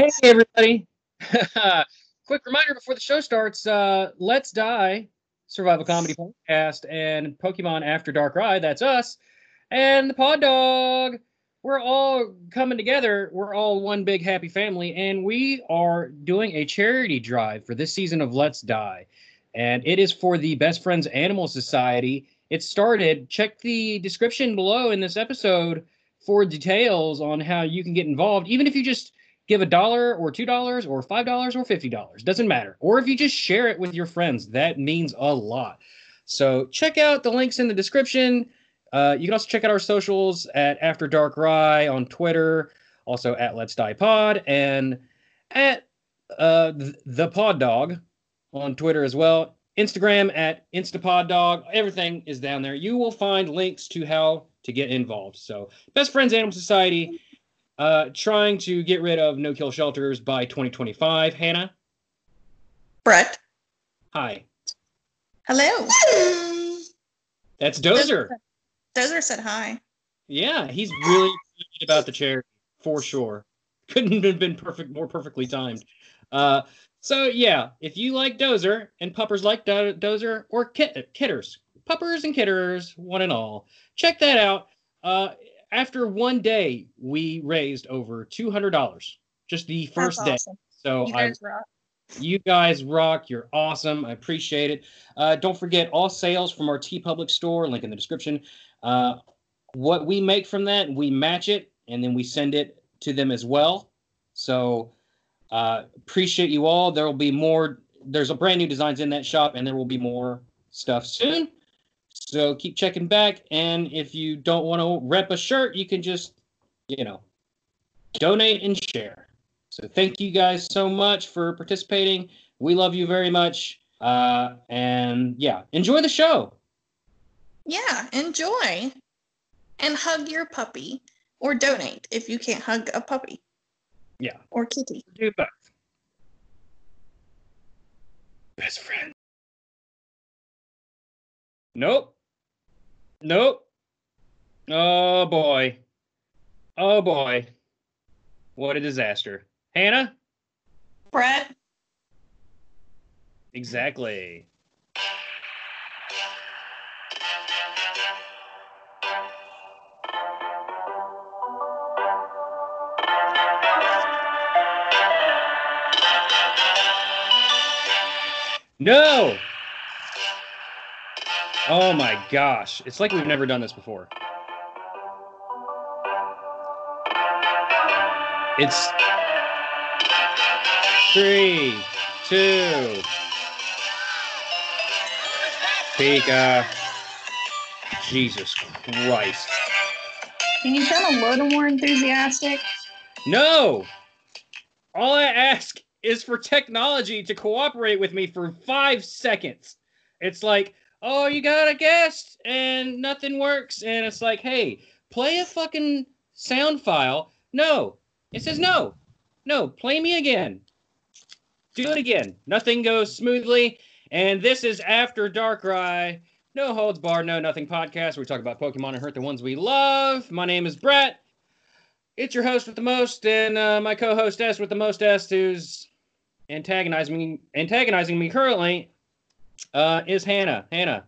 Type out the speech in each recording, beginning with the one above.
Hey, everybody. Quick reminder before the show starts uh, Let's Die, survival comedy podcast, and Pokemon After Dark Ride, that's us, and the Pod Dog. We're all coming together. We're all one big happy family, and we are doing a charity drive for this season of Let's Die. And it is for the Best Friends Animal Society. It started. Check the description below in this episode for details on how you can get involved, even if you just give a dollar or two dollars or five dollars or fifty dollars doesn't matter. Or if you just share it with your friends that means a lot. So check out the links in the description. Uh, you can also check out our socials at after dark rye on twitter also at let's die pod and at uh, the pod dog on twitter as well. Instagram at instapod dog. Everything is down there. You will find links to how to get involved. So best friends animal society uh, trying to get rid of no kill shelters by 2025. Hannah? Brett. Hi. Hello. That's Dozer. Dozer said hi. Yeah, he's really about the chair for sure. Couldn't have been perfect, more perfectly timed. Uh, so yeah, if you like Dozer and puppers like Do- Dozer or kit- kitters, puppers and kitters, one and all, check that out. Uh, after one day, we raised over two hundred dollars. Just the first That's day. Awesome. So you guys I, rock. You guys rock. You're awesome. I appreciate it. Uh, don't forget all sales from our T TeePublic store. Link in the description. Uh, what we make from that, we match it and then we send it to them as well. So uh, appreciate you all. There will be more. There's a brand new designs in that shop, and there will be more stuff soon. So keep checking back. And if you don't want to rep a shirt, you can just, you know, donate and share. So thank you guys so much for participating. We love you very much. Uh, and yeah, enjoy the show. Yeah, enjoy. And hug your puppy or donate if you can't hug a puppy. Yeah. Or kitty. Do both. Best friend. Nope. Nope. Oh boy. Oh boy. What a disaster. Hannah? Brett? Exactly. No! Oh my gosh. It's like we've never done this before. It's three, two, Pika. Jesus Christ. Can you sound a little more enthusiastic? No! All I ask is for technology to cooperate with me for five seconds. It's like, oh, you got a guest and nothing works. And it's like, hey, play a fucking sound file. No. It says no. No, play me again. Do it again. Nothing goes smoothly. And this is After Dark Rye. No holds barred, no nothing podcast. We talk about Pokemon and hurt the ones we love. My name is Brett. It's your host with the most, and uh, my co-host S with the most S, who's antagonizing me, antagonizing me currently uh, is Hannah. Hannah.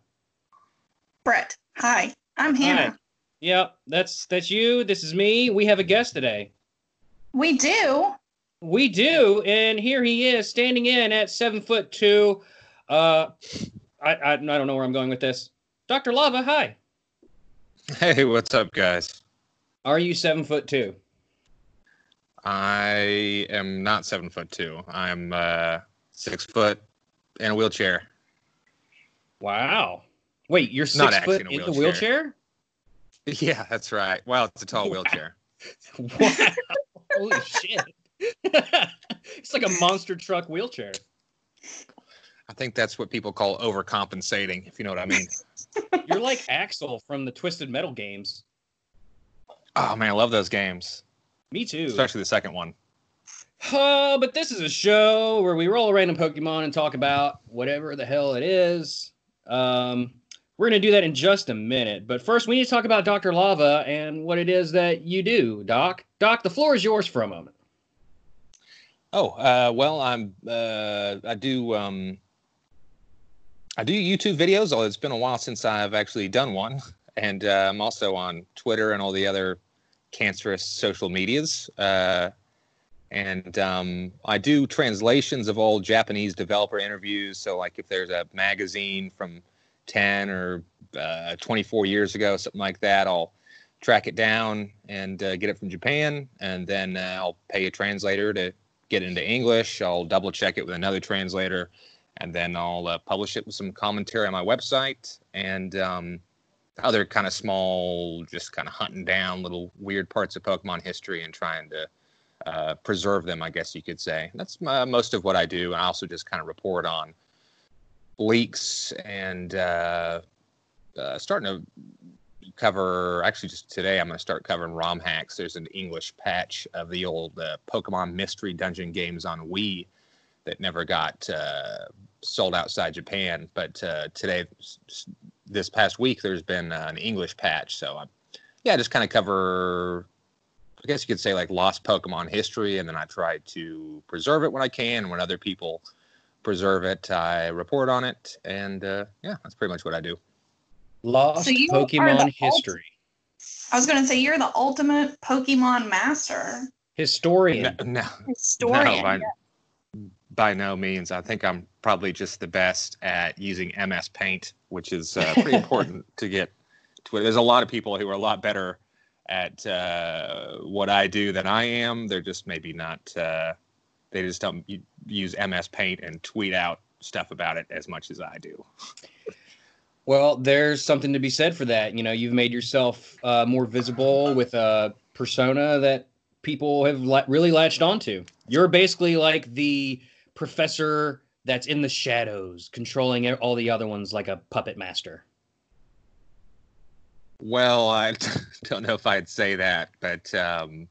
Brett. Hi, I'm Hannah. Hi. Yep, that's that's you. This is me. We have a guest today. We do. We do, and here he is, standing in at seven foot two. Uh, I, I I don't know where I'm going with this. Doctor Lava, hi. Hey, what's up, guys? Are you seven foot two? I am not seven foot two. I'm uh, six foot in a wheelchair. Wow. Wait, you're six Not foot in, in the wheelchair? Yeah, that's right. Well, it's a tall wheelchair. wow. Holy shit. it's like a monster truck wheelchair. I think that's what people call overcompensating, if you know what I mean. You're like Axel from the Twisted Metal games. Oh man, I love those games. Me too. Especially the second one. Uh, but this is a show where we roll a random Pokemon and talk about whatever the hell it is. Um, we're going to do that in just a minute. But first, we need to talk about Dr. Lava and what it is that you do, Doc. Doc, the floor is yours for a moment. Oh, uh, well, I'm uh, I do um, I do YouTube videos. Although it's been a while since I've actually done one, and uh, I'm also on Twitter and all the other cancerous social medias. Uh, and um, I do translations of old Japanese developer interviews. So, like if there's a magazine from 10 or uh, 24 years ago, something like that, I'll track it down and uh, get it from Japan, and then uh, I'll pay a translator to get it into English. I'll double check it with another translator, and then I'll uh, publish it with some commentary on my website and um, other kind of small, just kind of hunting down little weird parts of Pokemon history and trying to uh, preserve them, I guess you could say. That's my, most of what I do. I also just kind of report on leaks and uh, uh, starting to cover. Actually, just today, I'm going to start covering ROM hacks. There's an English patch of the old uh, Pokemon Mystery Dungeon games on Wii that never got uh, sold outside Japan. But uh, today, this past week, there's been an English patch. So, I'm, yeah, just kind of cover I guess you could say like lost Pokemon history, and then I try to preserve it when I can. When other people preserve it, I report on it, and uh, yeah, that's pretty much what I do. Lost so Pokemon history. Ult- I was going to say you're the ultimate Pokemon master. Historian. No, no historian. No, by, yeah. by, no means. I think I'm probably just the best at using MS Paint, which is uh, pretty important to get to it. There's a lot of people who are a lot better at uh, what I do than I am. They're just maybe not. Uh, they just don't use MS Paint and tweet out stuff about it as much as I do. Well, there's something to be said for that. You know, you've made yourself uh, more visible with a persona that people have la- really latched onto. You're basically like the professor that's in the shadows, controlling all the other ones like a puppet master. Well, I don't know if I'd say that, but um,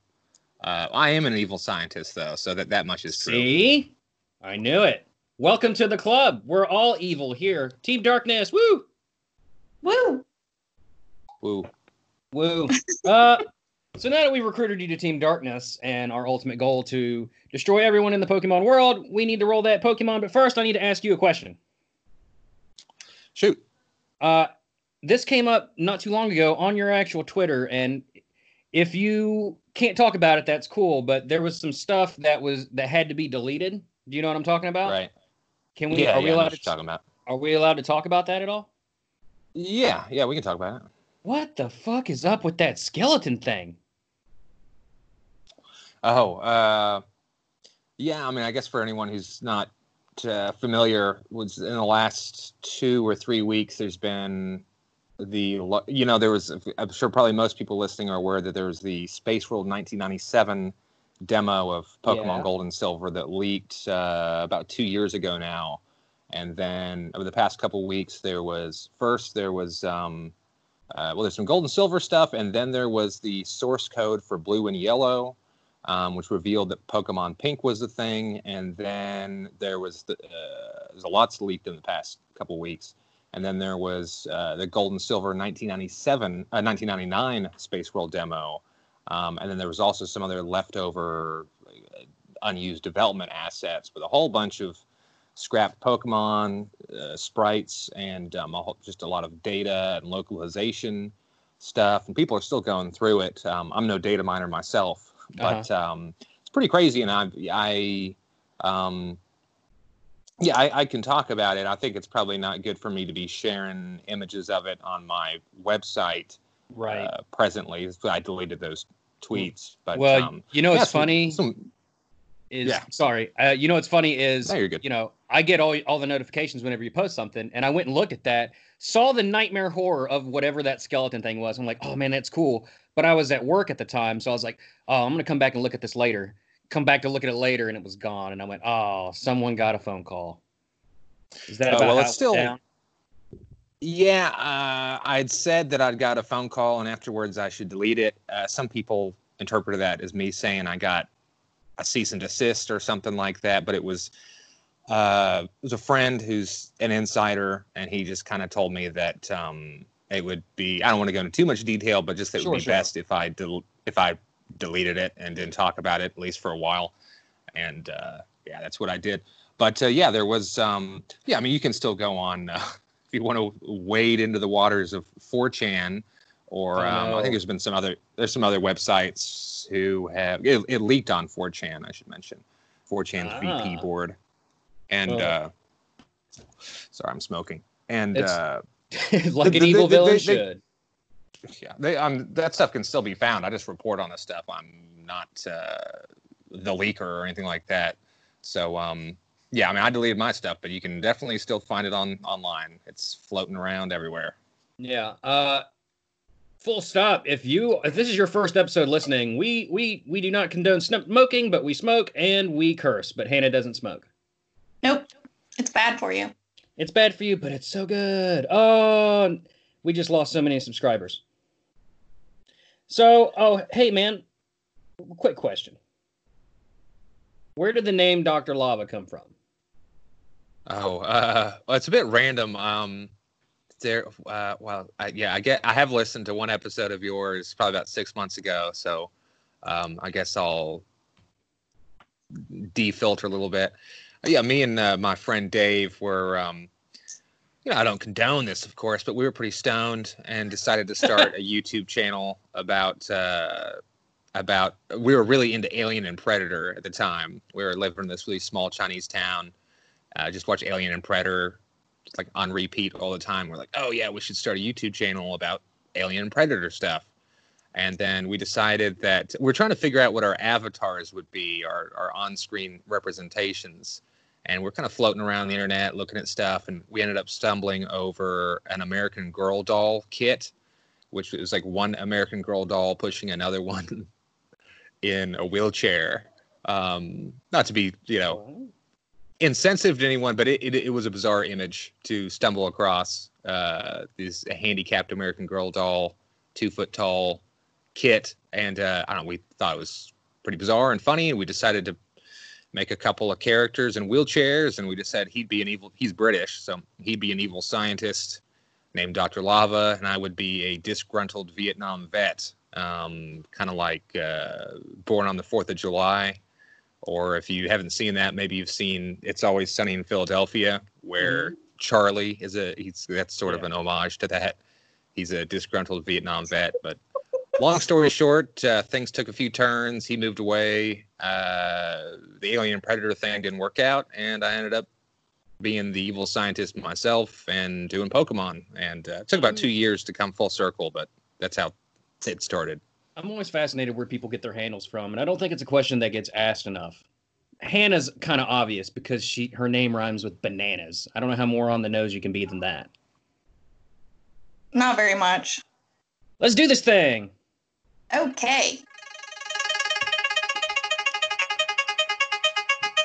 uh, I am an evil scientist, though, so that that much is true. See, I knew it. Welcome to the club. We're all evil here. Team Darkness, woo, woo, woo, woo. uh, so now that we've recruited you to Team Darkness and our ultimate goal to destroy everyone in the Pokemon world, we need to roll that Pokemon. But first, I need to ask you a question. Shoot. Uh, this came up not too long ago on your actual Twitter, and if you can't talk about it, that's cool. But there was some stuff that was that had to be deleted. Do you know what I'm talking about? Right. Can we? Yeah, are we yeah, allowed to talk about? Are we allowed to talk about that at all? Yeah, yeah, we can talk about it. What the fuck is up with that skeleton thing? Oh, uh, yeah. I mean, I guess for anyone who's not uh, familiar, was in the last two or three weeks, there's been the you know there was I'm sure probably most people listening are aware that there was the Space World 1997 demo of Pokemon yeah. Gold and Silver that leaked uh, about two years ago now, and then over the past couple weeks there was first there was um, uh, well there's some Gold and Silver stuff, and then there was the source code for Blue and Yellow. Um, which revealed that Pokemon Pink was the thing, and then there was the, uh, there's a lots leaked in the past couple weeks and then there was uh, the Gold and Silver 1997, uh, 1999 Space World demo. Um, and then there was also some other leftover uh, unused development assets with a whole bunch of scrapped Pokemon uh, sprites and um, a whole, just a lot of data and localization stuff. And people are still going through it. Um, I'm no data miner myself, but uh-huh. Um, it's pretty crazy. And I, I um, yeah, I, I, can talk about it. I think it's probably not good for me to be sharing images of it on my website right uh, presently. I deleted those tweets. But well, um, you know, yeah, it's funny. Some, is yeah. sorry. Uh, you know, what's funny is no, you're good. you know I get all all the notifications whenever you post something, and I went and looked at that, saw the nightmare horror of whatever that skeleton thing was. I'm like, oh man, that's cool. But I was at work at the time, so I was like, oh, I'm gonna come back and look at this later come back to look at it later and it was gone and i went oh someone got a phone call is that uh, about uh, well it's still down? yeah uh, i'd said that i'd got a phone call and afterwards i should delete it uh, some people interpreted that as me saying i got a cease and desist or something like that but it was uh, it was a friend who's an insider and he just kind of told me that um, it would be i don't want to go into too much detail but just that it sure, would be sure. best if i del- if i deleted it and didn't talk about it at least for a while. and uh, yeah, that's what I did. But uh, yeah, there was um, yeah. I mean, you can still go on uh, if you want to wade into the waters of 4chan, or um, I think there's been some other there's some other websites who have it, it leaked on 4chan. I should mention 4chan's VP Ah. board, and Oh. uh, sorry, I'm smoking. And uh, like The- an the- evil the- villain should. Yeah, they, um, that stuff can still be found. I just report on the stuff. I'm not uh, the leaker or anything like that. So, um, yeah, I mean, I deleted my stuff, but you can definitely still find it on online. It's floating around everywhere. Yeah. Uh full stop. If you if this is your first episode listening, we we we do not condone smoking, but we smoke and we curse. But Hannah doesn't smoke. Nope. It's bad for you. It's bad for you, but it's so good. Oh, we just lost so many subscribers. So, oh, hey man, quick question. Where did the name Dr. Lava come from? Oh, uh, well, it's a bit random. Um, there, uh, well, I, yeah, I get, I have listened to one episode of yours probably about six months ago. So, um, I guess I'll defilter a little bit. Yeah, me and uh, my friend Dave were, um, you know, I don't condone this, of course, but we were pretty stoned and decided to start a YouTube channel about, uh, about, we were really into Alien and Predator at the time. We were living in this really small Chinese town uh, just watch Alien and Predator like on repeat all the time. We're like, oh yeah, we should start a YouTube channel about Alien and Predator stuff. And then we decided that we're trying to figure out what our avatars would be, our, our on-screen representations. And we're kind of floating around the internet looking at stuff, and we ended up stumbling over an American Girl doll kit, which was like one American Girl doll pushing another one in a wheelchair. Um, not to be, you know, insensitive to anyone, but it, it, it was a bizarre image to stumble across uh, this handicapped American Girl doll, two foot tall kit, and uh, I don't know. We thought it was pretty bizarre and funny, and we decided to make a couple of characters in wheelchairs, and we just said he'd be an evil. He's British, so he'd be an evil scientist named Dr. Lava, and I would be a disgruntled Vietnam vet, um, kind of like uh, Born on the Fourth of July or if you haven't seen that, maybe you've seen It's Always Sunny in Philadelphia, where Charlie is a he's that's sort of an homage to that. He's a disgruntled Vietnam vet, but long story short, uh, things took a few turns. He moved away. Uh, the alien predator thing didn't work out, and I ended up being the evil scientist myself and doing Pokemon. And uh, it took about two years to come full circle, but that's how it started. I'm always fascinated where people get their handles from, and I don't think it's a question that gets asked enough. Hannah's kind of obvious because she her name rhymes with bananas. I don't know how more on the nose you can be than that. Not very much. Let's do this thing. Okay.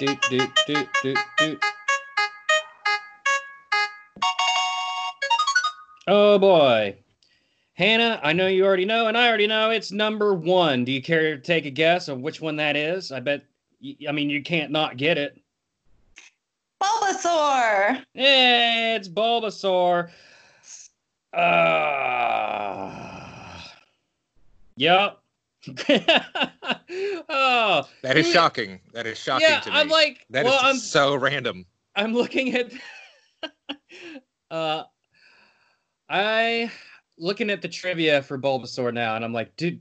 Doot doot doot doot doot. Oh boy. Hannah, I know you already know, and I already know it's number one. Do you care to take a guess of which one that is? I bet, I mean, you can't not get it. Bulbasaur. Yeah, it's Bulbasaur. Uh, yep. oh, That is shocking. That is shocking yeah. to me. I'm like, That is well, I'm so random. I'm looking at uh I looking at the trivia for Bulbasaur now and I'm like, dude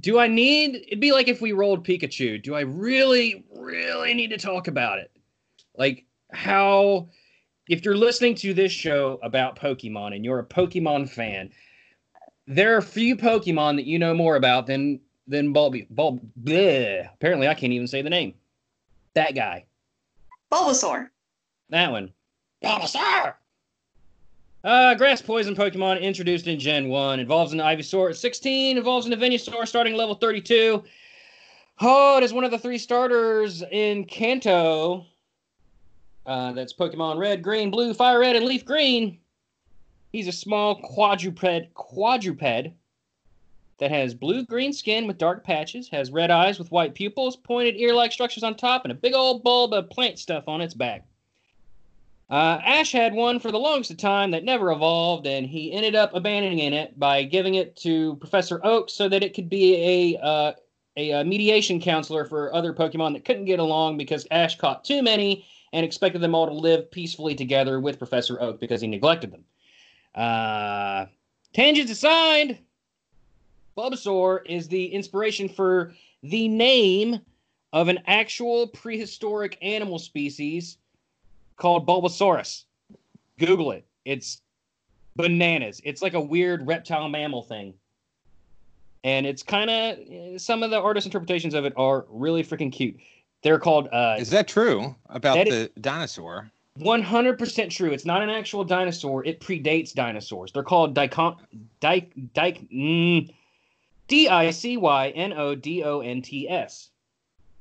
do I need it'd be like if we rolled Pikachu. Do I really, really need to talk about it? Like how if you're listening to this show about Pokemon and you're a Pokemon fan, there are a few Pokemon that you know more about than than Bulby Bulb bleh. apparently I can't even say the name. That guy. Bulbasaur. That one. Bulbasaur! Uh, grass poison Pokemon introduced in Gen 1. Involves an Ivysaur at 16. Involves an Venusaur starting level 32. Oh, it is one of the three starters in Kanto. Uh, that's Pokemon Red, Green, Blue, Fire Red, and Leaf Green. He's a small quadruped quadruped that has blue-green skin with dark patches, has red eyes with white pupils, pointed ear-like structures on top, and a big old bulb of plant stuff on its back. Uh, Ash had one for the longest of time that never evolved, and he ended up abandoning it by giving it to Professor Oak so that it could be a uh, a, uh mediation counselor for other Pokemon that couldn't get along because Ash caught too many and expected them all to live peacefully together with Professor Oak because he neglected them. Uh, tangents aside, Bulbasaur is the inspiration for the name of an actual prehistoric animal species called Bulbasaurus. Google it. It's bananas. It's like a weird reptile mammal thing. And it's kind of some of the artist interpretations of it are really freaking cute. They're called. Uh, Is that true about that the dinosaur? 100% true. It's not an actual dinosaur. It predates dinosaurs. They're called dicon, dic, dic, mm, D-I-C-Y-N-O-D-O-N-T-S.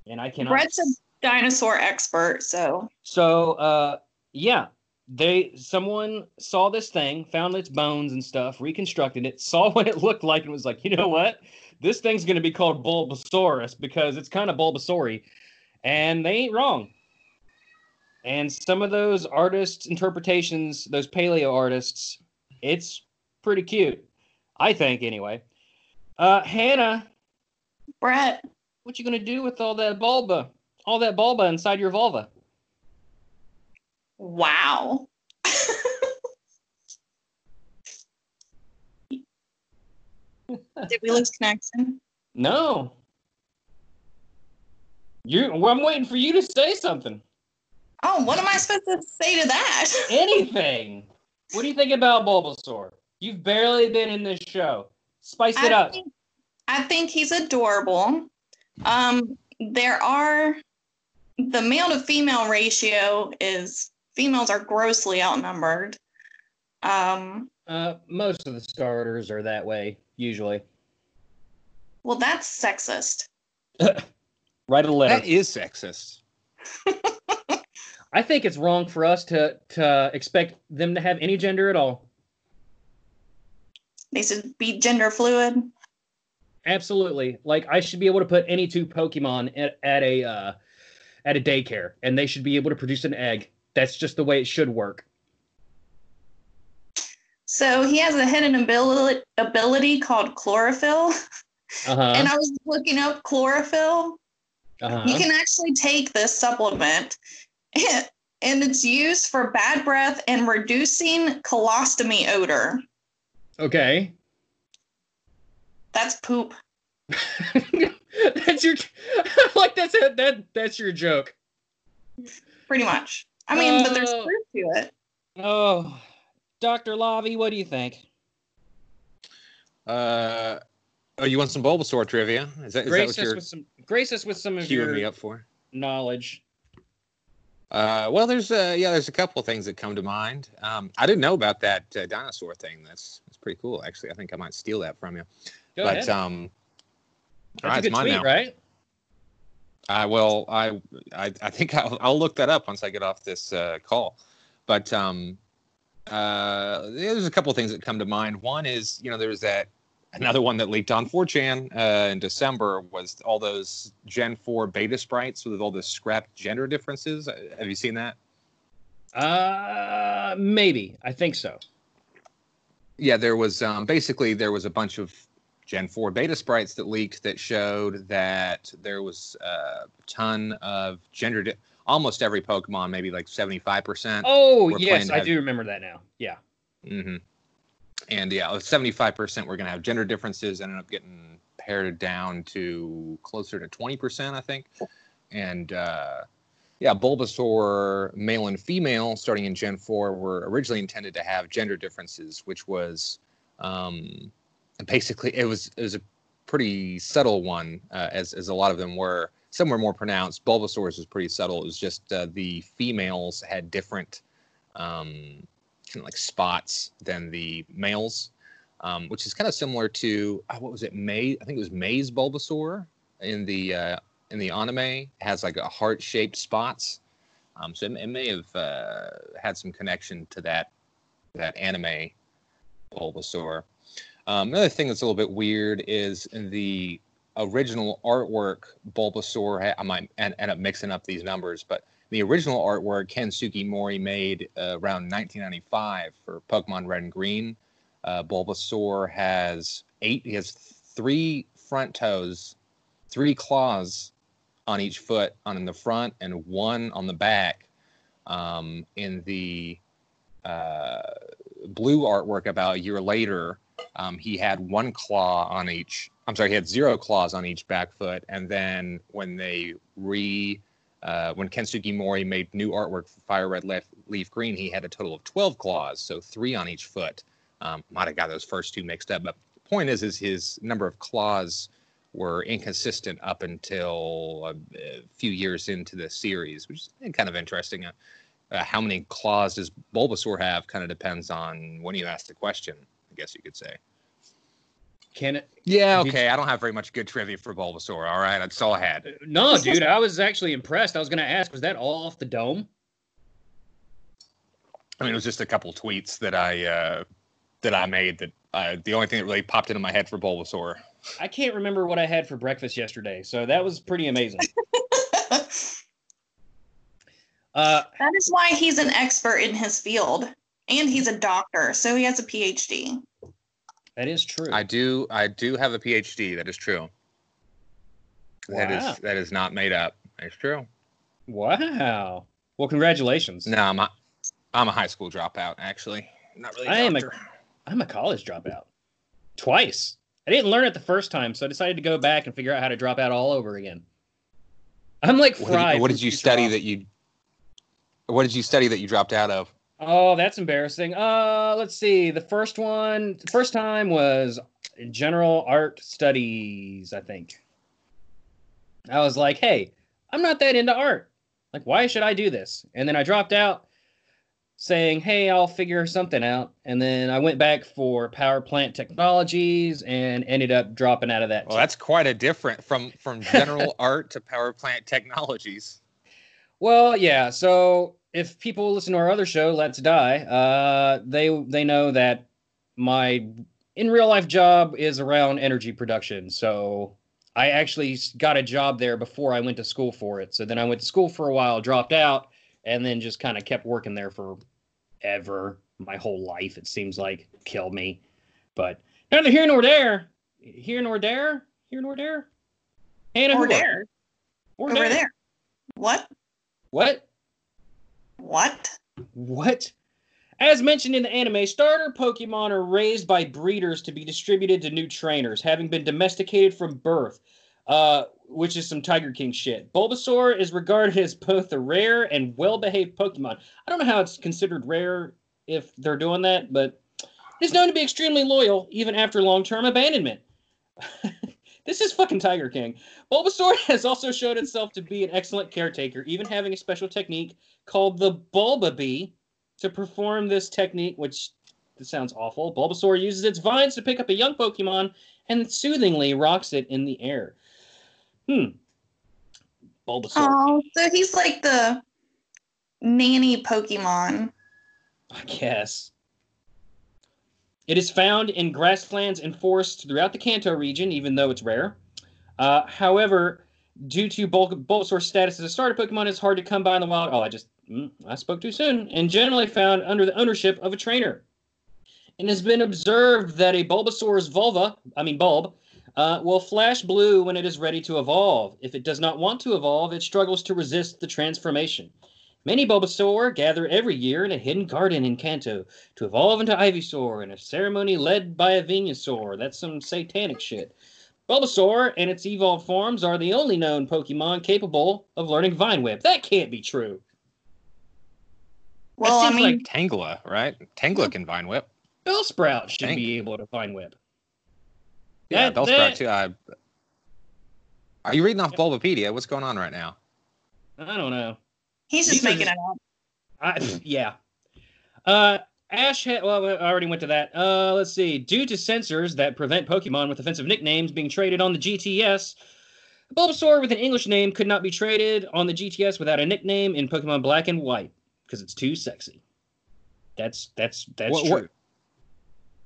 And I cannot. Brett's a dinosaur expert, so So, uh, yeah, they someone saw this thing, found its bones and stuff, reconstructed it, saw what it looked like, and was like, you know what? This thing's going to be called Bulbasaurus because it's kind of Bulbasaury, and they ain't wrong. And some of those artists' interpretations, those paleo artists, it's pretty cute, I think, anyway. Uh, Hannah, Brett, what you gonna do with all that bulba, all that bulba inside your vulva? wow. Did we lose connection? No. You, well, I'm waiting for you to say something. Oh, what am I supposed to say to that? Anything. what do you think about Bulbasaur? You've barely been in this show. Spice it I up. think, I think he's adorable. Um, there are the male to female ratio is females are grossly outnumbered. Um, Uh, most of the starters are that way, usually. well, that's sexist. Write a letter. That is sexist. I think it's wrong for us to to expect them to have any gender at all. They should be gender fluid. Absolutely. Like I should be able to put any two Pokemon at, at a uh, at a daycare, and they should be able to produce an egg. That's just the way it should work. So he has a hidden ability ability called chlorophyll. Uh And. I was looking up chlorophyll. Uh You can actually take this supplement, and it's used for bad breath and reducing colostomy odor. Okay. That's poop. that's your like that's it. That that's your joke. pretty much. I mean, but there's Oh. proof to it. Oh, Doctor Lavi, what do you think? Uh, oh, you want some Bulbasaur trivia? Is that, is that Grace what us you're with some grace us with some of queuing me your up for? knowledge. Uh, well, there's uh, yeah, there's a couple of things that come to mind. Um, I didn't know about that uh, dinosaur thing. That's that's pretty cool, actually. I think I might steal that from you. Go but ahead. um, all a right, it's mine tweet, now. right? I will. I I, I think I'll, I'll look that up once I get off this uh, call. But um, uh, there's a couple of things that come to mind. One is you know there's that another one that leaked on 4chan uh, in December was all those Gen 4 beta sprites with all the scrapped gender differences. Uh, Have you seen that? Uh, maybe. I think so. Yeah, there was um, basically there was a bunch of Gen 4 beta sprites that leaked that showed that there was uh, a ton of gender. Di- almost every Pokemon, maybe like 75%. Oh, yes, I have- do remember that now. Yeah. hmm And yeah, seventy-five percent we're gonna have gender differences. Ended up getting pared down to closer to twenty percent, I think. And uh, yeah, Bulbasaur male and female, starting in Gen four, were originally intended to have gender differences, which was um, basically it was it was a pretty subtle one, uh, as as a lot of them were. Some were more pronounced. Bulbasaur's was pretty subtle. It was just uh, the females had different. Um, of like spots than the males, um, which is kind of similar to uh, what was it? May I think it was May's Bulbasaur in the uh, in the anime has like a heart shaped spots. Um, so it, it may have uh, had some connection to that that anime Bulbasaur. Um, another thing that's a little bit weird is in the original artwork, Bulbasaur. I might end up mixing up these numbers, but the original artwork Ken Sugimori made uh, around 1995 for Pokemon Red and Green. Uh, Bulbasaur has eight. He has three front toes three claws on each foot on in the front and one on the back. Um, in the uh, blue artwork about a year later, um, he had one claw on each. I'm sorry, he had zero claws on each back foot, and then when they re uh, when Ken Sugimori made new artwork for Fire Red Leaf, Leaf Green, he had a total of 12 claws, so three on each foot. Um, might have got those first two mixed up, but the point is, is his number of claws were inconsistent up until a, a few years into the series, which is kind of interesting. Uh, uh, how many claws does Bulbasaur have? Kind of depends on when you ask the question. I guess you could say. Can it? Yeah, Did okay. I don't have very much good trivia for Bulbasaur. All right, that's all I had. No, dude. I was actually impressed. I was going to ask, was that all off the dome? I mean, it was just a couple tweets that I uh, that I made. That uh, the only thing that really popped into my head for Bulbasaur. I can't remember what I had for breakfast yesterday, so that was pretty amazing. Uh, that is why he's an expert in his field, and he's a doctor, so he has a PhD. That is true. I do I do have a PhD. That is true. That Wow. is that is not made up. It's true. wow. Well, congratulations. No, I'm a, I'm a high school dropout. Actually, not really. I am a-. I'm a college dropout. Twice. I didn't learn it the first time, so I decided to go back and figure out how to drop out all over again. I'm like What fried. did, what did you study that you? What did you study that you dropped out of? Oh, that's embarrassing. Uh, let's see. The first one, first time was general art studies, I think. I was like, hey, I'm not that into art. Like, why should I do this? And then I dropped out saying, hey, I'll figure something out. And then I went back for power plant technologies and ended up dropping out of that. Well, that's quite a different from from general art to power plant technologies. Well, yeah. So if people listen to our other show, Let's Die, uh, they they know that my in real life job is around energy production. So I actually got a job there before I went to school for it. So then I went to school for a while, dropped out, and then just kind of kept working there for ever. My whole life, it seems like, killed me. But neither here nor there. Here nor there. Here nor there. Hannah, Over there. Or Over there. What? What? What? What? As mentioned in the anime, starter Pokemon are raised by breeders to be distributed to new trainers, having been domesticated from birth, uh, which is some Tiger King shit. Bulbasaur is regarded as both a rare and well behaved Pokemon. I don't know how it's considered rare if they're doing that, but it's known to be extremely loyal even after long term abandonment. this is fucking Tiger King. Bulbasaur has also showed itself to be an excellent caretaker, even having a special technique called the Bulba Bee to perform this technique, which this sounds awful. Bulbasaur uses its vines to pick up a young Pokemon and soothingly rocks it in the air. Hmm. Bulbasaur. Oh, so he's like the nanny Pokemon. I guess. It is found in grasslands and forests throughout the Kanto region, even though it's rare. Uh, however, due to Bul- Bulbasaur's status as a starter Pokemon, it's hard to come by in the wild. Oh, I just mm, I spoke too soon. And generally found under the ownership of a trainer. And It has been observed that a Bulbasaur's vulva, I mean bulb, uh, will flash blue when it is ready to evolve. If it does not want to evolve, it struggles to resist the transformation. Many Bulbasaur gather every year in a hidden garden in Kanto to evolve into Ivysaur in a ceremony led by a Venusaur. That's some satanic shit. Bulbasaur and its evolved forms are the only known Pokemon capable of learning Vine Whip. That can't be true. Well, I mean, like- Tangela, right? Tangela can vine whip. Bellsprout should be able to Vine Whip. Yeah, That- Bellsprout that- too. I, are you reading off Bulbapedia? What's going on right now? I don't know. He's just these making just- it up. I, yeah. Uh, Ash had, well, I already went to that. Uh, let's see. Due to censors that prevent Pokemon with offensive nicknames being traded on the GTS, Bulbasaur with an English name could not be traded on the GTS without a nickname in Pokemon Black and White because it's too sexy. That's that's that's What- true. what-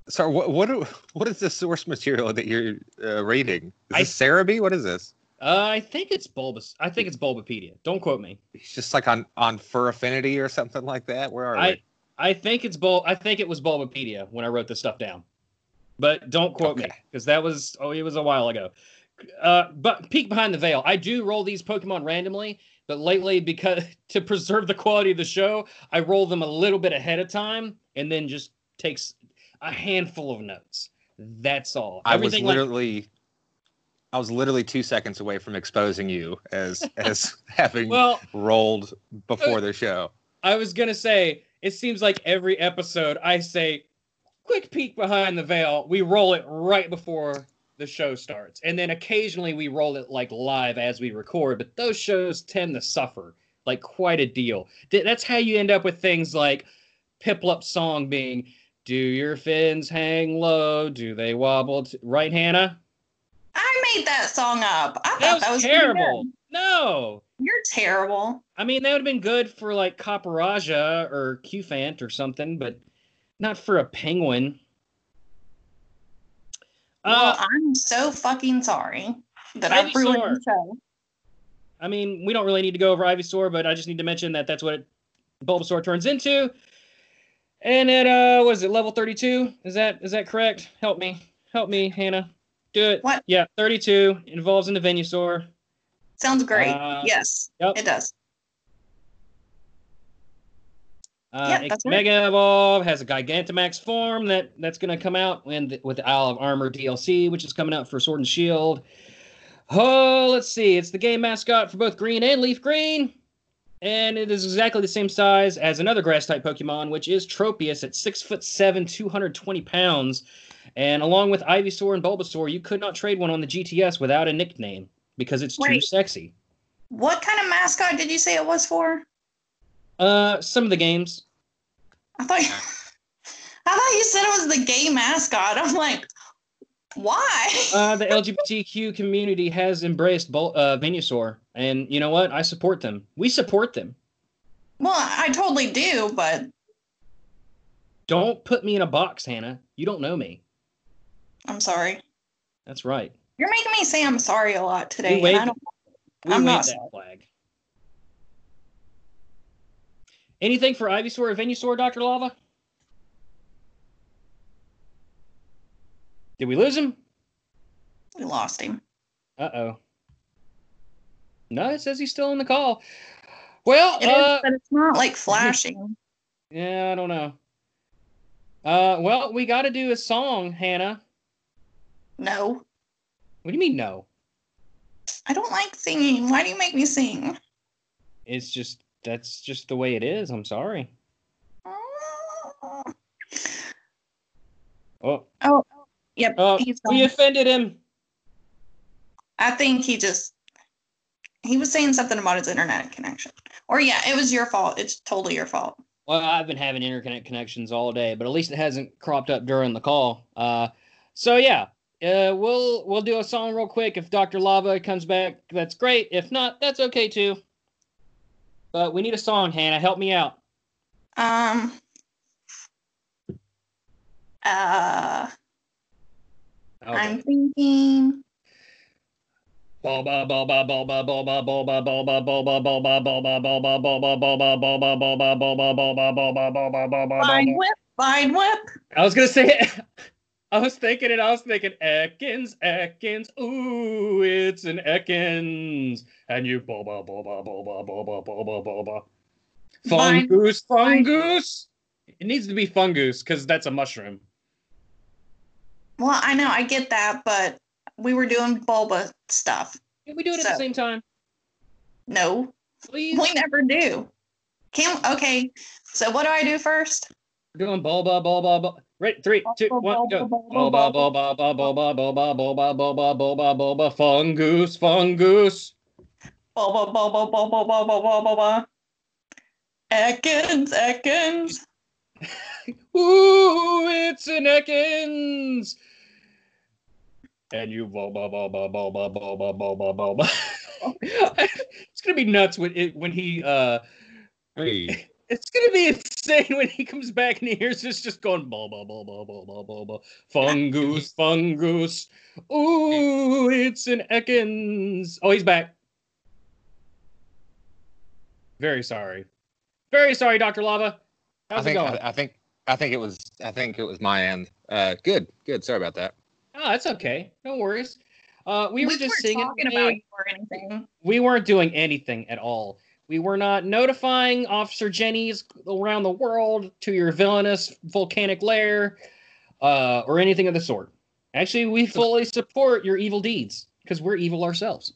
Sorry, what what are- what is the source material that you're uh, reading? Is I- this Serebii? What is this? Uh, I think it's Bulbas. I think it's Bulbapedia. Don't quote me. He's just like on on Fur Affinity or something like that. Where are I we? I think it's Bul. I think it was Bulbapedia when I wrote this stuff down, but don't quote me because that was oh it was a while ago. uh, but peek behind the veil. I do roll these Pokemon randomly, but lately, because to preserve the quality of the show, I roll them a little bit ahead of time, and then just takes a handful of notes. That's all. I was Everything like- literally, I was literally two seconds away from exposing you as as having well, rolled before uh, the show. I was gonna say, it seems like every episode I say, quick peek behind the veil. We roll it right before the show starts. And then occasionally we roll it like live as we record, but those shows tend to suffer like quite a deal. That's how you end up with things like Piplup song being Do your fins hang low? Do they wobble? T-? Right, Hannah? I made that song up. I thought That was, that was terrible. No. You're terrible. I mean, that would have been good for like Copperajah or Cufant or something, but not for a penguin. well, Uh, I'm so fucking sorry that I've ruined the show. I mean, we don't really need to go over Ivysaur, but I just need to mention that that's what it, Bulbasaur turns into. And at uh, what is it, level thirty-two? Is that is that correct? Help me, help me, Hannah. Do it. What? Yeah, thirty-two involves in the Venusaur. Sounds great. Uh, yes, yep. it does. Uh, Yeah, it that's can right. Mega Evolve has a Gigantamax form that that's going to come out and with the Isle of Armor DLC, which is coming out for Sword and Shield. Oh, let's see. It's the game mascot for both Green and Leaf Green, and it is exactly the same size as another Grass type Pokemon, which is Tropius at six foot seven, two hundred twenty pounds. And along with Ivysaur and Bulbasaur, you could not trade one on the GTS without a nickname because it's too sexy. What kind of mascot did you say it was for? Uh, some of the games. I thought I thought you said it was the gay mascot. I'm like, why? uh, the LGBTQ community has embraced Bul- uh, Venusaur, and you know what? I support them. We support them. well, I totally do, but Don't put me in a box, Hannah. You don't know me. I'm sorry. That's right. You're making me say I'm sorry a lot today. and waved- I don't, We I'm waved not that sorry. flag. Anything for Ivysaur or Venusaur, Doctor Lava? Did we lose him? we lost him. Uh oh. No, it says he's still in the call. Well, It is, uh, but it's not like flashing. Yeah, I don't know. Uh, well, we got to do a song, Hannah. No, What do you mean no? I don't like singing. Why do you make me sing? It's just that's just the way it is. I'm sorry. Oh, Oh, yep. oh, he's we offended him. I think he just he was saying something about his internet connection. Or yeah, it was your fault. It's totally your fault. Well, I've been having internet connections all day, but at least it hasn't cropped up during the call. Uh, so yeah, uh, we'll we'll do a song real quick. If Dr. Lava comes back, that's great. If not, that's okay too. But we need a song, Hannah. Help me out. Um. Uh. Okay. I'm thinking. Vine whip, vine whip. I was gonna say it. I was thinking it. I was thinking Ekans, Ekans. Ooh, it's an Ekans, and you bulba, bulba, bulba, bulba, bulba, bulba. Vine- Fungus, fungus. It needs to be fungus because that's a mushroom. Well, I know, I get that, but we were doing bulba stuff. Can we do it at the same time, No, please? we never do. Can okay. So what do I do first? We're doing bulba, bulba, bulba. Right, three, two, one, go. Bulba, bulba, bulba, bulba, bulba, bulba, bulba, bulba, bulba, fungus, fungus. Bulba, bulba, bulba, bulba, bulba, bulba. Ekans, Ekans. Ooh, it's an Ekans. And you bulba, bulba, bulba, bulba, bulba, bulba. it's gonna be nuts when it when he uh Hey, It's gonna be insane when he comes back and he hears this just going bulba bulba bulba bulba fungus fungus. Ooh, it's an Ekans. Oh, he's back. Very sorry. Very sorry, Doctor Lava. I How's it going? I, I think I think it was I think it was my end. Uh, good, good. Sorry about that. Oh, that's okay. No worries. Uh, we were we just weren't singing. about you or anything. we weren't doing anything at all. We weren't doing anything at all. We were not notifying Officer Jenny's around the world to your villainous volcanic lair uh, or anything of the sort. Actually, we fully support your evil deeds because we're evil ourselves.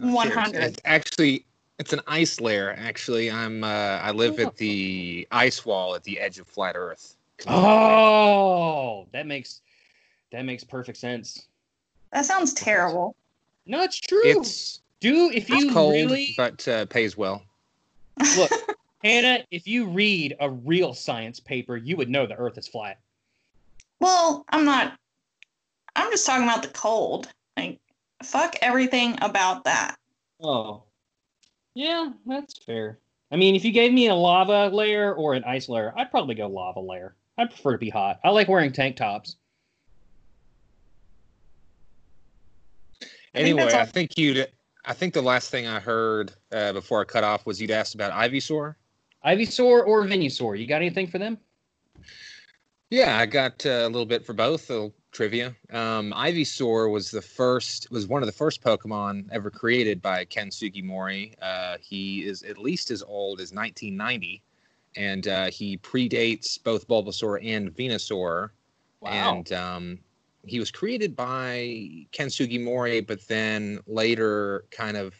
It's- hundred. it's Actually, it's an ice layer. Actually, I'm. Uh, I live at the ice wall at the edge of flat Earth. Oh, that makes that makes perfect sense. That sounds terrible. No, it's true. It's Do if you it's cold, really but uh, pays well. look, Hannah, if you read a real science paper, you would know the Earth is flat. Well, I'm not. I'm just talking about the cold. Like, fuck everything about that. Oh, yeah, that's fair. I mean, if you gave me a lava layer or an ice layer, I'd probably go lava layer. I'd prefer to be hot. I like wearing tank tops. I think Anyway, that's I think you'd. I think the last thing I heard uh, before I cut off was you'd asked about Ivysaur. Ivysaur or Venusaur, you got anything for them? Yeah, I got uh, a little bit for both. A little trivia. Um, Ivysaur was the first, was one of the first Pokemon ever created by Ken Sugimori. Uh, he is at least as old as 1990, and uh, he predates both Bulbasaur and Venusaur. And um, he was created by Ken Sugimori, but then later, kind of,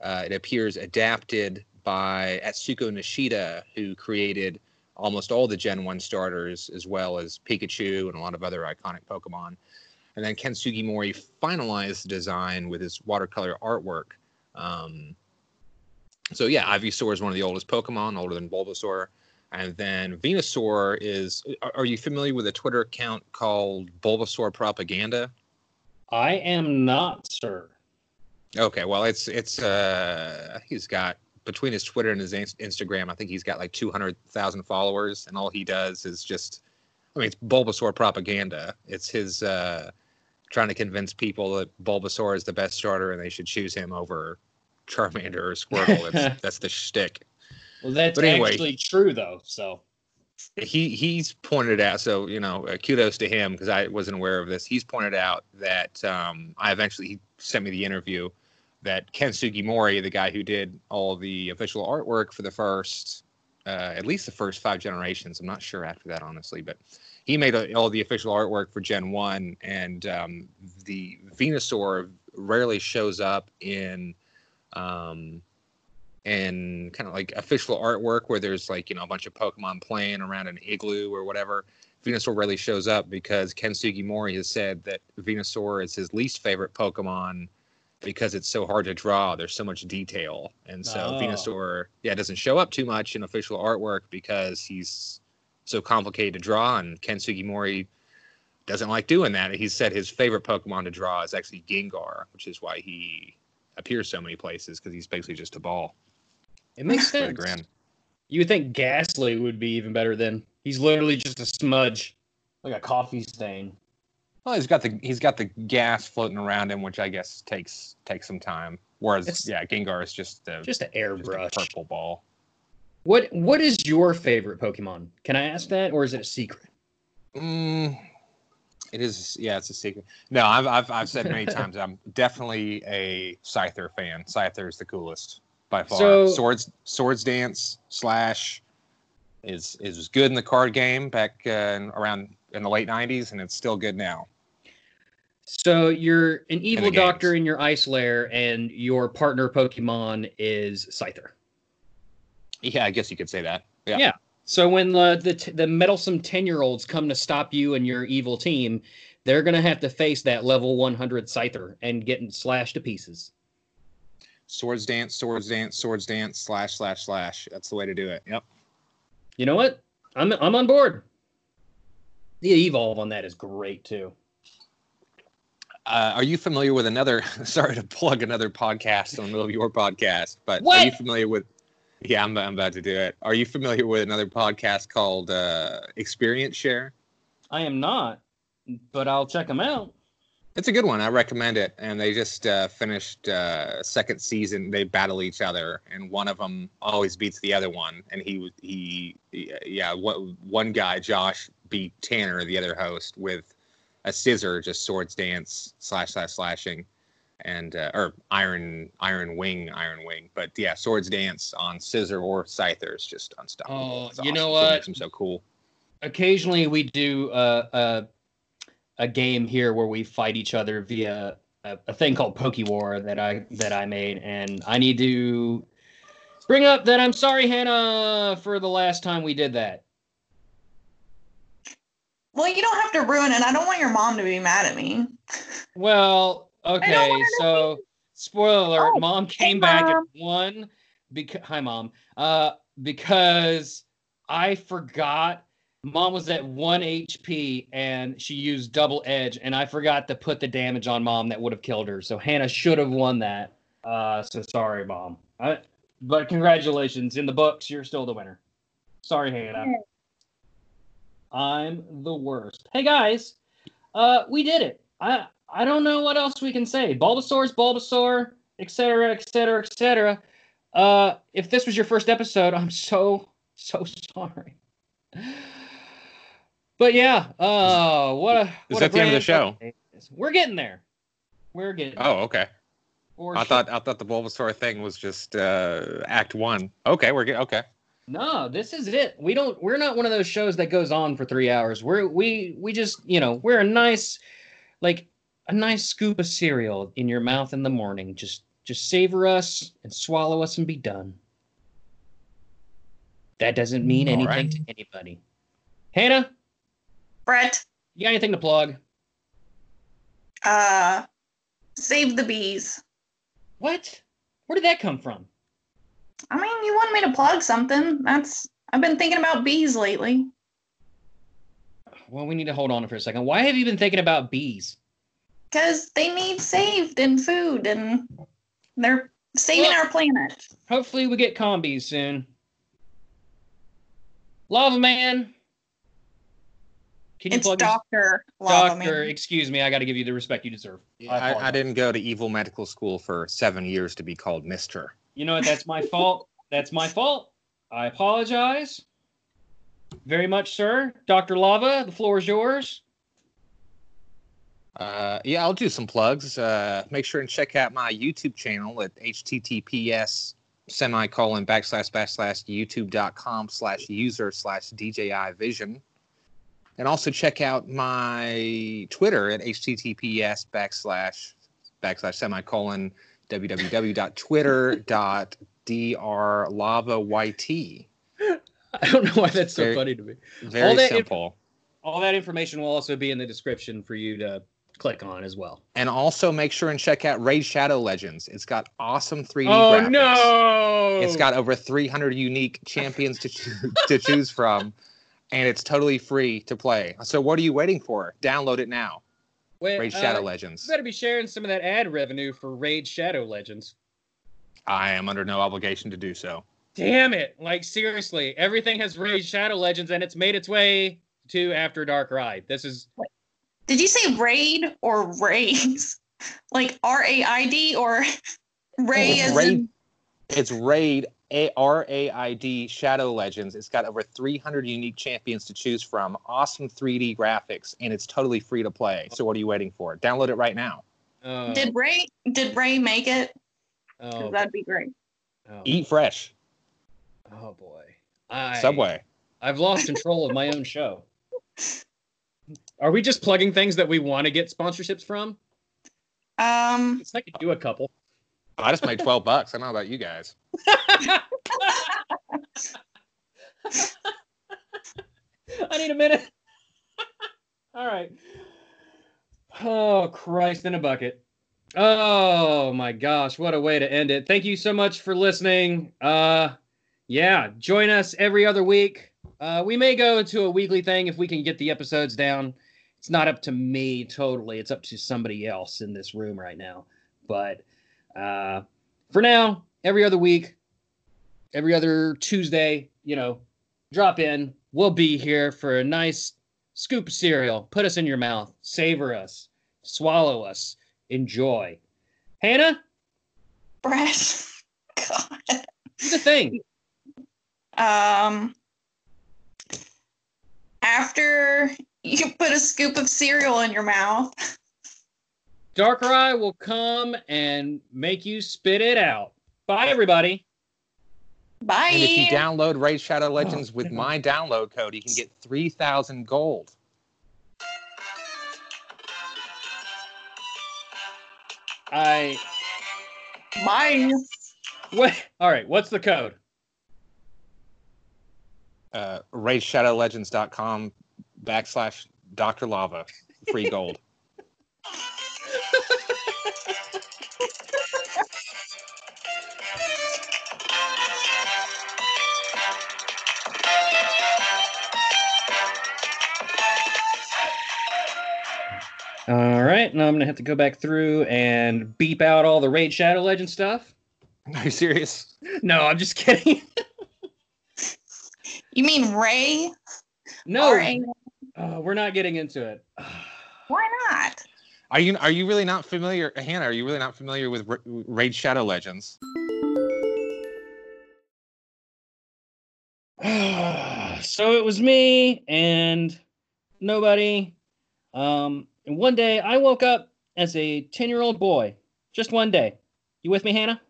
uh, it appears adapted by Atsuko Nishida, who created almost all the Gen 1 starters, as well as Pikachu and a lot of other iconic Pokemon. And then Ken Sugimori finalized the design with his watercolor artwork. Um, so, yeah, Ivysaur is one of the oldest Pokemon, older than Bulbasaur. And then Venusaur is. Are, you familiar with a Twitter account called Bulbasaur Propaganda? I am not, sir. Okay, well, it's it's uh, he's got between his Twitter and his Instagram, I think he's got like two hundred thousand followers, and all he does is just, I mean, it's Bulbasaur propaganda. It's his uh, trying to convince people that Bulbasaur is the best starter and they should choose him over Charmander or Squirtle. That's that's the shtick. Well, that's But anyway. actually true, though. So, he he's pointed out so you know uh, kudos to him because i wasn't aware of this he's pointed out that um, i eventually he sent me the interview that ken sugimori the guy who did all the official artwork for the first uh, at least the first five generations i'm not sure after that honestly but he made uh all the official artwork for gen 1 and um, the venusaur rarely shows up in um, and kind of like official artwork where there's like you know a bunch of Pokemon playing around an igloo or whatever. Venusaur rarely shows up because Ken Sugimori has said that Venusaur is his least favorite Pokemon because it's so hard to draw. There's so much detail, and so Oh. Venusaur yeah doesn't show up too much in official artwork because he's so complicated to draw, and Ken Sugimori doesn't like doing that. He said his favorite Pokemon to draw is actually Gengar, which is why he appears so many places because he's basically just a ball it makes sense. grin. You would think Gastly would be even better than he's literally just a smudge, like a coffee stain. Well, he's got the he's got the gas floating around him, which I guess takes takes some time. Whereas, It's- yeah, Gengar is just a, Just an just a airbrush. purple ball. What What is your favorite Pokemon? Can I ask that, or is it a secret? Mm, it is, yeah, it's a secret. No, I've I've, I've said many times I'm definitely a Scyther fan. Scyther is the coolest by far. So- Swords Swords Dance Slash is is good in the card game back uh, in, around in the late '90s, and it's still good now. So you're an evil games. doctor in your ice lair, and your partner Pokemon is Scyther. Yeah, I guess you could say that. Yeah. Yeah. So when the the, t- the meddlesome ten year olds come to stop you and your evil team, they're gonna have to face that level one hundred Scyther and get slashed to pieces. Swords dance, swords dance, swords dance, slash, slash, slash. That's the way to do it. Yep. You know what? I'm I'm on board. The evolve on that is great too. Uh, are you familiar with another? Sorry to plug another podcast on the middle of your podcast, but are you familiar with? Yeah, I'm, I'm about to do it. Are you familiar with another podcast called uh, Experience Share? I am not, but I'll check them out. It's a good one. I recommend it. And they just uh, finished uh, second season. They battle each other, and one of them always beats the other one. And he he, he yeah, one one guy Josh beat Tanner, the other host, with a Scizor, just swords dance slash slash slashing. and uh, or Iron Iron Wing Iron Wing. But yeah, Swords Dance on Scizor or Scyther is just unstoppable. Oh, It's you know awesome. That's what? makes them so cool. occasionally we do a, a a game here where we fight each other via a, a thing called Poke War that I that I made, and I need to bring up that I'm sorry, Hannah, for the last time we did that. Well, you don't have to ruin it. I don't want your mom to be mad at me. Well, okay, so spoiler alert, Oh, mom came hey, back Mom. at one because hi mom. Uh because I forgot mom was at one HP and she used double edge and I forgot to put the damage on mom that would have killed her. So Hannah should have won that. Uh so sorry, mom. I, but congratulations. In the books, you're still the winner. Sorry, Hannah. I'm the worst. Hey guys, uh, we did it. I I don't know what else we can say. Bulbasaur's Bulbasaur, etc., etc., etc. Uh, if this was your first episode, I'm so so sorry. But yeah, uh, what a Is what that a the end of the show? day it is. We're getting there. We're getting. Oh, okay. for I thought I thought the Bulbasaur thing was just uh, Act One. Okay, we're getting Okay. No, this is it. We don't. We're not one of those shows that goes on for three hours. We're we we just you know we're a nice, like a nice scoop of cereal in your mouth in the morning. Just just savor us and swallow us and be done. That doesn't mean All anything right. to anybody. Hannah, Brett, you got anything to plug? uh, save the bees. What? Where did that come from? I mean, you wanted me to plug something? That's I've been thinking about bees lately. Well, we need to hold on for a second. Why have you been thinking about bees? Because they need saved and food and they're saving Well- our planet. Hopefully, we get Combees soon. Lava Man. Can you It's plug Doctor Lava Doctor, Man. excuse me, I got to give you the respect you deserve. I I, I didn't go to evil medical school for seven years to be called Mister. You know what? That's my fault. That's my fault. I apologize. Very much, sir. Dr. Lava, the floor is yours. Uh, yeah, I'll do some plugs. Uh, make sure and check out my YouTube channel at https semicolon backslash backslash youtube.com slash user slash DJI Vision. And also check out my Twitter at https backslash backslash semicolon www.twitter.drlavayt. I don't know why that's so funny to me. Very All that simple. All that information will also be in the description for you to click on as well. and also make sure and check out Raid Shadow Legends. It's got awesome 3D Oh graphics. no! It's got over 300 unique champions to, choo- to choose from, and it's totally free to play. So what are you waiting for? Download it now. Wait, Raid uh, Shadow You better be sharing some of that ad revenue for Raid Shadow Legends. I am under no obligation to do so. Damn it! Like seriously, everything has Raid Shadow Legends, and it's made its way to After Dark Ride. This is Did you say raid or raise? Like R A I D or Ray It's Raid. in It's Raid A R A I D Shadow Legends. It's got over 300 unique champions to choose from, awesome 3D graphics, and it's totally free to play. So what are you waiting for? Download it right now. oh, Did Ray did Ray make it? oh, that'd be great. oh, Eat fresh. oh boy, I, Subway. I've lost control of my own show. Are we just plugging things that we want to get sponsorships from? Um I could do a couple. I just made 12 bucks. I don't know about you guys. I need a minute. All right. Oh, Christ in a bucket. Oh my gosh, what a way to end it. Thank you so much for listening. Uh yeah, join us every other week. Uh we may go to a weekly thing if we can get the episodes down. It's not up to me totally. It's up to somebody else in this room right now. But uh for now, every other week, every other Tuesday, you know, drop in. We'll be here for a nice scoop of cereal. Put us in your mouth, savor us, swallow us, enjoy. Hannah, Brett. God. do the thing. Um after you put a scoop of cereal in your mouth, Darkrai will come and make you spit it out. Bye, everybody. Bye. And if you download Raid Shadow Legends with my download code, you can get 3,000 gold. I Bye. what? All right. What's the code? Uh, RaidShadowLegends.com backslash Dr. Lava. Free gold. All right. Now I'm gonna have to go back through and beep out all the Raid Shadow Legend stuff. Are you serious? No, I'm just kidding. You mean Ray? no, R-A- uh, we're not getting into it. Why not? Are you are you really not familiar, Hannah? Are you really not familiar with Ra- Raid Shadow Legends? so it was me and nobody. Um, and one day I woke up as a 10 year old boy. Just one day. You with me, Hannah?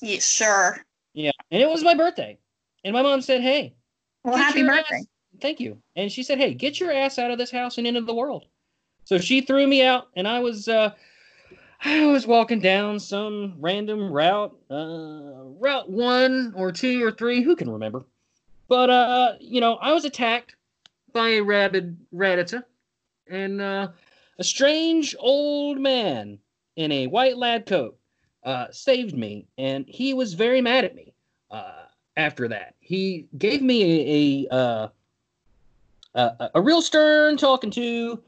Yeah, sure. Yeah. And it was my birthday. And my mom said, Hey, Well, happy birthday. ass- thank you. And she said, Hey, get your ass out of this house and into the world. So she threw me out, and I was uh I was walking down some random route, uh route one or two or three, who can remember? But uh, you know, I was attacked by a rabid Rattata, and uh a strange old man in a white lab coat uh saved me, and he was very mad at me. Uh after that. He gave me a a, uh, a, a real stern talking to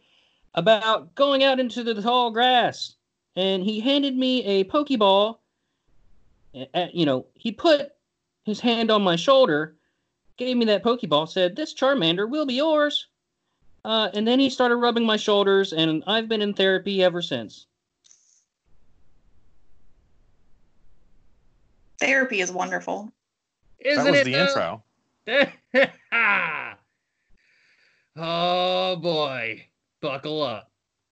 about going out into the tall grass, and he handed me a pokeball. Uh, you know, he put his hand on my shoulder, gave me that pokeball, said, "This Charmander will be yours." Uh, and then he started rubbing my shoulders, and I've been in therapy ever since. Therapy is wonderful. Isn't that was it, the though? intro. oh boy, buckle up.